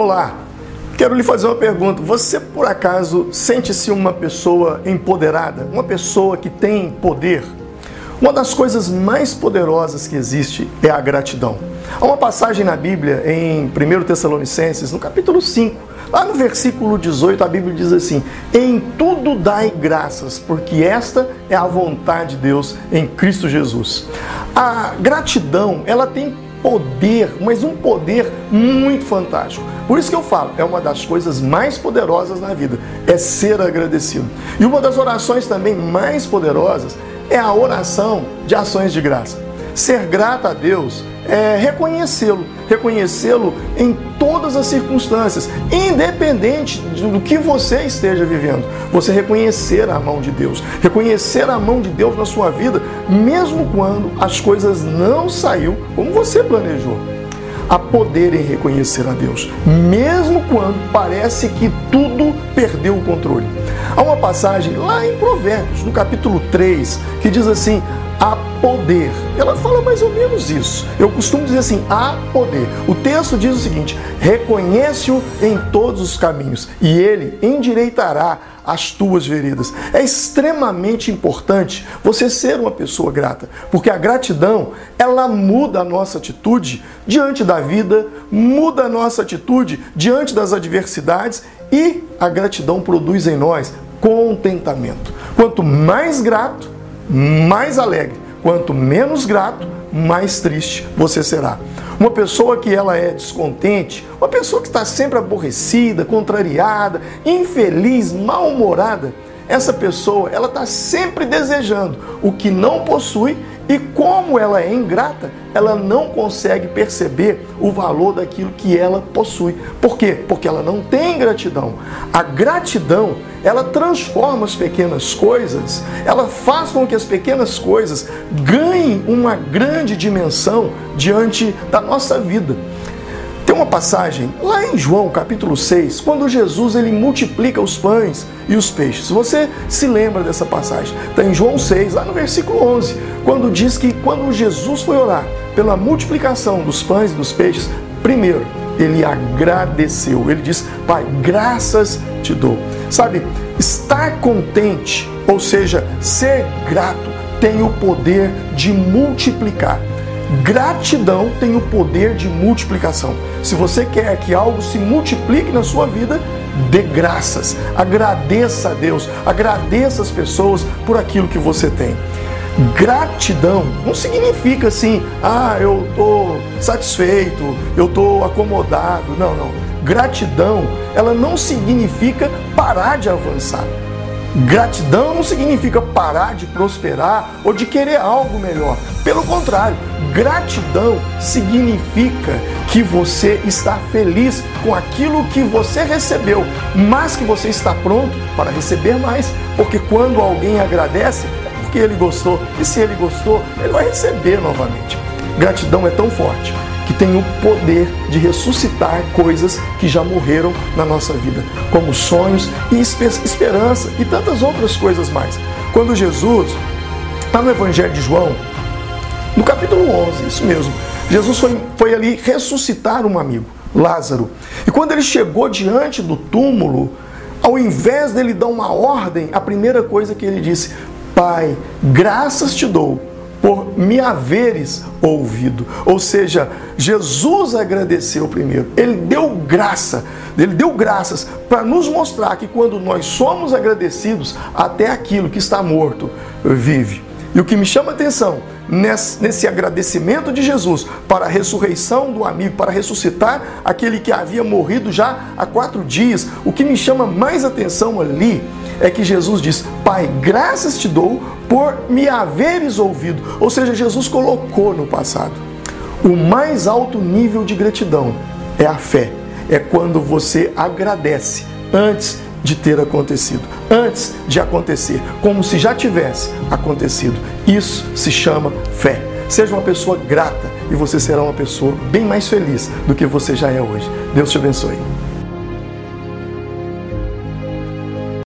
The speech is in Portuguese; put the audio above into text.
Olá, quero lhe fazer uma pergunta. Você por acaso sente-se uma pessoa empoderada? Uma pessoa que tem poder? Uma das coisas mais poderosas que existe é a gratidão. Há uma passagem na Bíblia, em 1 Tessalonicenses, no capítulo 5, lá no versículo 18, a Bíblia diz assim: Em tudo dai graças, porque esta é a vontade de Deus em Cristo Jesus. A gratidão, ela tem poder, mas um poder muito fantástico. Por isso que eu falo, é uma das coisas mais poderosas na vida, é ser agradecido. E uma das orações também mais poderosas é a oração de ações de graça. Ser grata a Deus é reconhecê-lo, reconhecê-lo em todas as circunstâncias, independente do que você esteja vivendo. Você reconhecer a mão de Deus, reconhecer a mão de Deus na sua vida, mesmo quando as coisas não saiu como você planejou. Há poder em reconhecer a Deus, mesmo quando parece que tudo perdeu o controle. Há uma passagem lá em Provérbios, no capítulo 3, que diz assim: há poder. Ela fala mais ou menos isso. Eu costumo dizer assim: há poder. O texto diz o seguinte: reconhece-o em todos os caminhos e ele endireitará as tuas veredas. É extremamente importante você ser uma pessoa grata, porque a gratidão, ela muda a nossa atitude diante da vida, muda a nossa atitude diante das adversidades e a gratidão produz em nós contentamento. Quanto mais grato, mais alegre. Quanto menos grato, mais triste você será. Uma pessoa que ela é descontente, uma pessoa que está sempre aborrecida, contrariada, infeliz, mal-humorada, essa pessoa ela está sempre desejando o que não possui e como ela é ingrata, ela não consegue perceber o valor daquilo que ela possui. Por quê? Porque ela não tem gratidão. A gratidão, ela transforma as pequenas coisas, ela faz com que as pequenas coisas ganhem uma grande dimensão diante da nossa vida. Uma passagem lá em João capítulo 6, quando Jesus ele multiplica os pães e os peixes. Você se lembra dessa passagem? Está em João 6, lá no versículo 11, quando diz que quando Jesus foi orar pela multiplicação dos pães e dos peixes, primeiro ele agradeceu. Ele diz: Pai, graças te dou. Sabe, estar contente, ou seja, ser grato, tem o poder de multiplicar. Gratidão tem o poder de multiplicação. Se você quer que algo se multiplique na sua vida, dê graças, agradeça a Deus, agradeça as pessoas por aquilo que você tem. Gratidão não significa assim, ah, eu estou satisfeito, eu estou acomodado. Não, não. Gratidão, ela não significa parar de avançar. Gratidão não significa parar de prosperar ou de querer algo melhor. Pelo contrário, gratidão significa que você está feliz com aquilo que você recebeu, mas que você está pronto para receber mais. Porque quando alguém agradece, é porque ele gostou. E se ele gostou, ele vai receber novamente. Gratidão é tão forte que tem o poder de ressuscitar coisas que já morreram na nossa vida, como sonhos e esperança e tantas outras coisas mais. Quando Jesus, está no Evangelho de João, no capítulo 11, isso mesmo, Jesus foi, foi ali ressuscitar um amigo, Lázaro. E quando ele chegou diante do túmulo, ao invés dele dar uma ordem, a primeira coisa que ele disse: Pai, graças te dou me haveres ouvido. Ou seja, Jesus agradeceu primeiro. Ele deu graça, ele deu graças para nos mostrar que quando nós somos agradecidos, até aquilo que está morto vive. E o que me chama a atenção nesse, agradecimento de Jesus para a ressurreição do amigo, para ressuscitar aquele que havia morrido já há quatro dias, o que me chama mais atenção ali é que Jesus diz: Pai, graças te dou por me haveres ouvido. Ou seja, Jesus colocou no passado. O mais alto nível de gratidão é a fé. É quando você agradece antes de ter acontecido, antes de acontecer, como se já tivesse acontecido. Isso se chama fé. Seja uma pessoa grata e você será uma pessoa bem mais feliz do que você já é hoje. Deus te abençoe.